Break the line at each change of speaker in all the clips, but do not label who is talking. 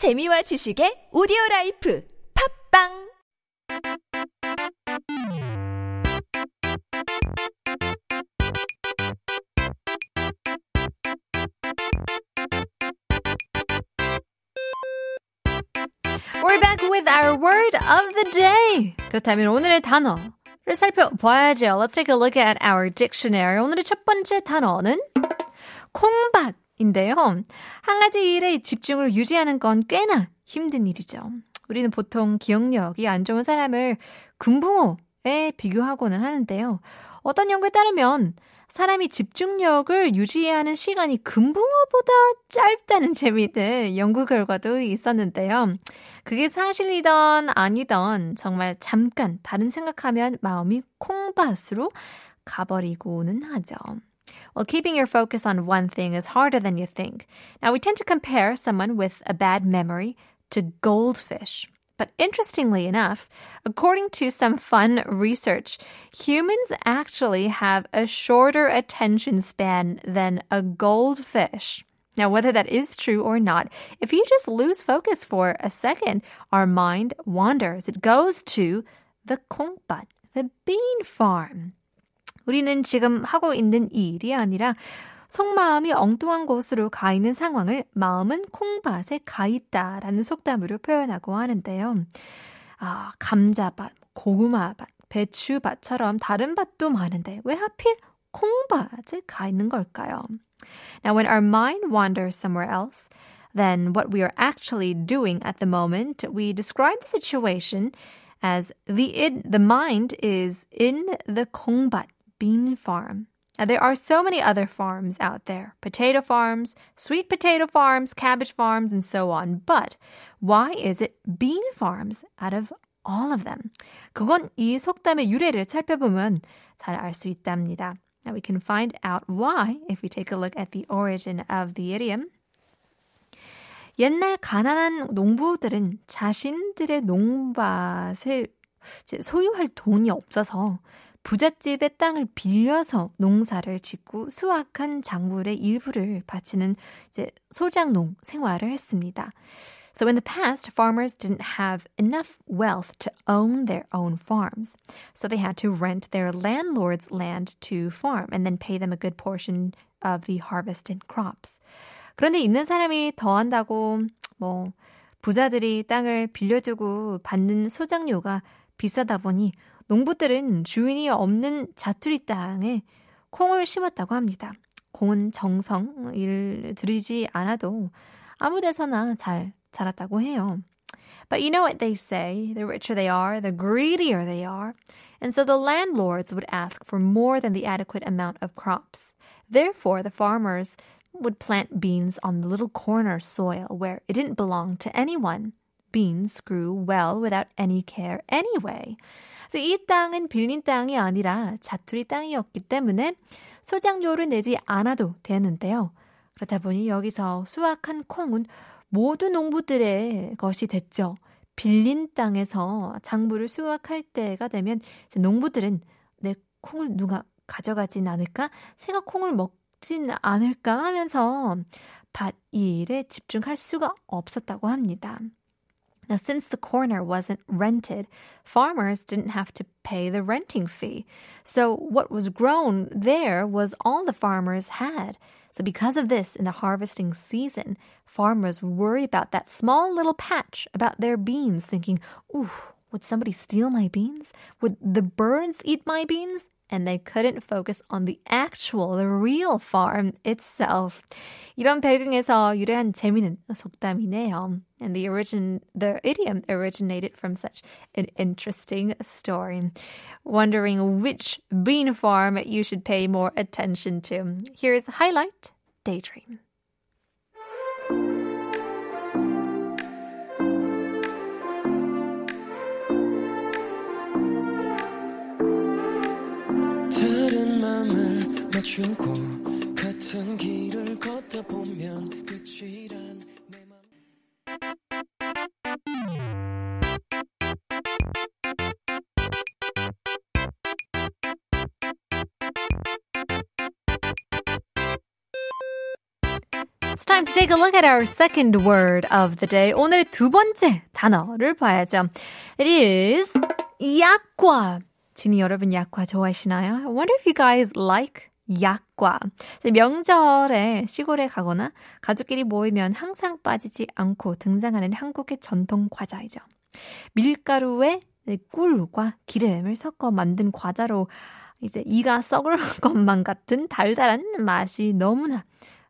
재미와 지식의 오디오 라이프 팝빵
We're back with our word of the day. 그렇다면 오늘의 단어를 살펴봐야죠. Let's take a look at our dictionary. 오늘의 첫 번째 단어는 콩밭 인데요. 한 가지 일에 집중을 유지하는 건 꽤나 힘든 일이죠. 우리는 보통 기억력이 안 좋은 사람을 금붕어에 비교하고는 하는데요. 어떤 연구에 따르면 사람이 집중력을 유지하는 시간이 금붕어보다 짧다는 재미있는 연구 결과도 있었는데요. 그게 사실이던 아니던 정말 잠깐 다른 생각하면 마음이 콩밭으로 가버리고는 하죠. Well, keeping your focus on one thing is harder than you think. Now, we tend to compare someone with a bad memory to goldfish. But interestingly enough, according to some fun research, humans actually have a shorter attention span than a goldfish. Now, whether that is true or not, if you just lose focus for a second, our mind wanders. It goes to the 콩밭, the bean farm. 우리는 지금 하고 있는 이 일이 아니라 속마음이 엉뚱한 곳으로 가 있는 상황을 마음은 콩밭에 가 있다라는 속담으로 표현하고 하는데요. 아, 감자밭, 고구마밭, 배추밭처럼 다른 밭도 많은데 왜 하필 콩밭에 가 있는 걸까요? Now, when our mind wanders somewhere else, then what we are actually doing at the moment, we describe the situation as the in, the mind is in the 콩밭 bean farm. Now, there are so many other farms out there potato farms, sweet potato farms, cabbage farms, and so on. But why is it bean farms out of all of them? 그건 이 속담의 유래를 살펴보면 잘 알 수 있답니다. Now, we can find out why if we take a look at the origin of the idiom. 옛날 가난한 농부들은 자신들의 농밭을 소유할 돈이 없어서 부잣집의 땅을 빌려서 농사를 짓고 수확한 작물의 일부를 바치는 이제 소작농 생활을 했습니다. So in the past, farmers didn't have enough wealth to own their own farms. So they had to rent their landlord's land to farm and then pay them a good portion of the harvested crops. 그런데 있는 사람이 더 한다고 뭐 부자들이 땅을 빌려주고 받는 소작료가 비싸다 보니 농부들은 주인이 없는 자투리 땅에 콩을 심었다고 합니다. 콩은 정성 일 들이지 않아도 아무 데서나 잘 자랐다고 해요. But you know what they say, the richer they are, the greedier they are. And so the landlords would ask for more than the adequate amount of crops. Therefore, the farmers would plant beans on the little corner soil where it didn't belong to anyone. Beans grew well without any care anyway. 그래서 이 땅은 빌린 땅이 아니라 자투리 땅이었기 때문에 소장료를 내지 않아도 되는데요. 그렇다 보니 여기서 수확한 콩은 모두 농부들의 것이 됐죠. 빌린 땅에서 작물을 수확할 때가 되면 농부들은 내 콩을 누가 가져가진 않을까? 새가 콩을 먹진 않을까 하면서 밭 일에 집중할 수가 없었다고 합니다. Now, since the corner wasn't rented, farmers didn't have to pay the renting fee. So, what was grown there was all the farmers had. So, because of this, in the harvesting season, farmers worry about that small little patch, about their beans, thinking, ooh, would somebody steal my beans? Would the birds eat my beans? and they couldn't focus on the actual, the real farm itself. 이런 배경에서 유래한 재미있는 속담이네요. And the origin, the idiom originated from such an interesting story. Wondering which bean farm you should pay more attention to. Here's highlight daydream. 맞추고 같은 길을 걷다 보면 끝이란 내 맘. time to take a look at our second word of the day. 오늘의 두 번째 단어를 봐야죠. It is 약과. 지니 여러분 약과 좋아하시나요? I wonder if you guys like 약과. 명절에 시골에 가거나 가족끼리 모이면 항상 빠지지 않고 등장하는 한국의 전통 과자이죠. 밀가루에 꿀과 기름을 섞어 만든 과자로 이제 이가 썩을 것만 같은 달달한 맛이 너무나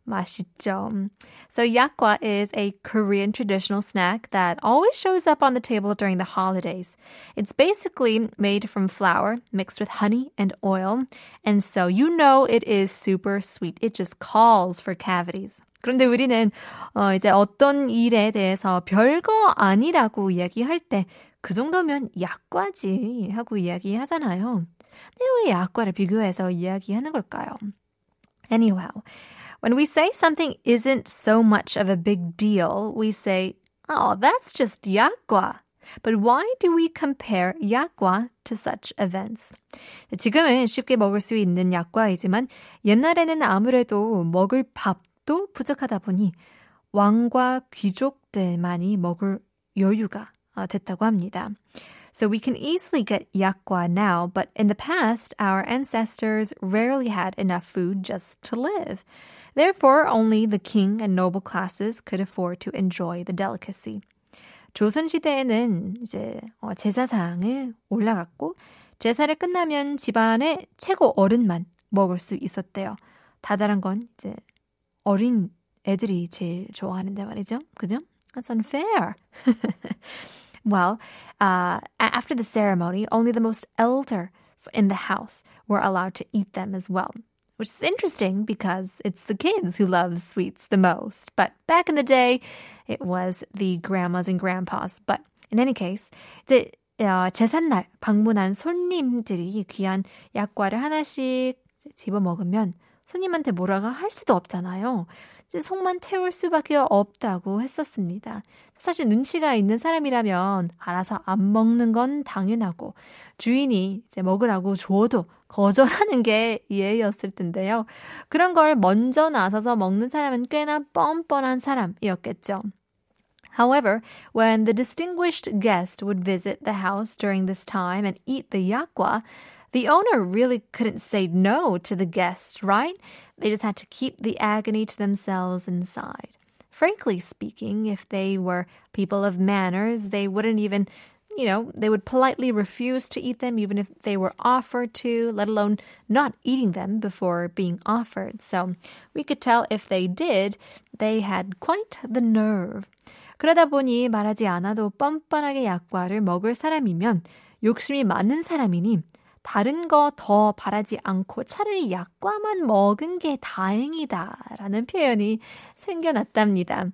맛있죠. So yakwa is a Korean traditional snack that always shows up on the table during the holidays. It's basically made from flour mixed with honey and oil, and so you know it is super sweet. It just calls for cavities. 그런데 우리는 어 이제 어떤 일에 대해서 별거 아니라고 이야기할 때 그 정도면 약과지 하고 이야기하잖아요. 근데 왜 약과를 비교해서 이야기하는 걸까요? Anyhow, when we say something isn't so much of a big deal, we say, oh, that's just 약과. But why do we compare 약과 to such events? 지금은 쉽게 먹을 수 있는 약과이지만 옛날에는 아무래도 먹을 밥도 부족하다 보니 왕과 귀족들만이 먹을 여유가 됐다고 합니다. So we can easily get yakwa now, but in the past, our ancestors rarely had enough food just to live. Therefore, only the king and noble classes could afford to enjoy the delicacy. 조선 시대에는 이제 제사상에 올라갔고 제사를 끝나면 집안의 최고 어른만 먹을 수 있었대요. 다다란 건 이제 어린 애들이 제일 좋아하는데 말이죠. 그죠? That's unfair. Well, uh, after the ceremony, only the most elders in the house were allowed to eat them as well. Which is interesting because it's the kids who love sweets the most. But back in the day, it was the grandmas and grandpas. But in any case, 이제 어, 제삿날 방문한 손님들이 귀한 약과를 하나씩 집어 먹으면 손님한테 뭐라고 할 수도 없잖아요. 속만 태울 수밖에 없다고 했었습니다. 사실 눈치가 있는 사람이라면 알아서 안 먹는 건 당연하고 주인이 이제 먹으라고 줘도 거절하는 게 예의였을 텐데요. 그런 걸 먼저 나서서 먹는 사람은 꽤나 뻔뻔한 사람이었겠죠. However, when the distinguished guest would visit the house during this time and eat the yakwa, the owner really couldn't say no to the guest, right? They just had to keep the agony to themselves inside. Frankly speaking, if they were people of manners, they wouldn't even, you know, they would politely refuse to eat them even if they were offered to, let alone not eating them before being offered. So we could tell if they did, they had quite the nerve. 그러다 보니 말하지 않아도 뻔뻔하게 약과를 먹을 사람이면 욕심이 많은 사람이니 다른 거 더 바라지 않고 차라리 약과만 먹은 게 다행이다 라는 표현이 생겨났답니다.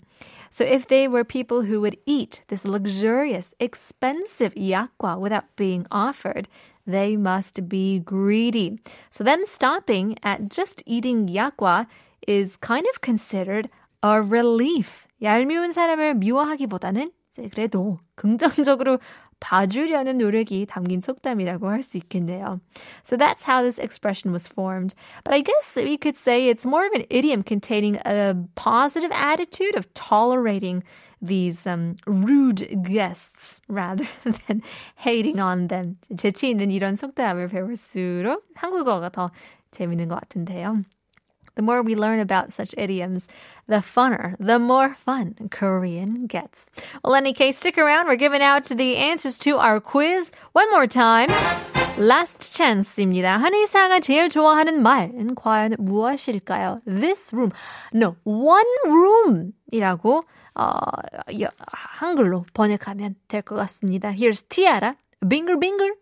So if they were people who would eat this luxurious, expensive yakwa without being offered, they must be greedy. So them stopping at just eating yakwa is kind of considered a relief. 얄미운 사람을 미워하기보다는 그래도 긍정적으로 봐주려는 노력이 담긴 속담이라고 할 수 있겠네요. So that's how this expression was formed. But I guess we could say it's more of an idiom containing a positive attitude of tolerating these um, rude guests rather than hating on them. 재치 있는 이런 속담을 배울수록 한국어가 더 재밌는 것 같은데요. The more we learn about such idioms, the funner, the more fun Korean gets. Well, in any case, stick around. We're giving out the answers to our quiz one more time. Last chance입니다. 한의사가 제일 좋아하는 말은 과연 무엇일까요? This room. No, one room이라고 어, 한글로 번역하면 될 것 같습니다. Here's T-ara. Binger Binger.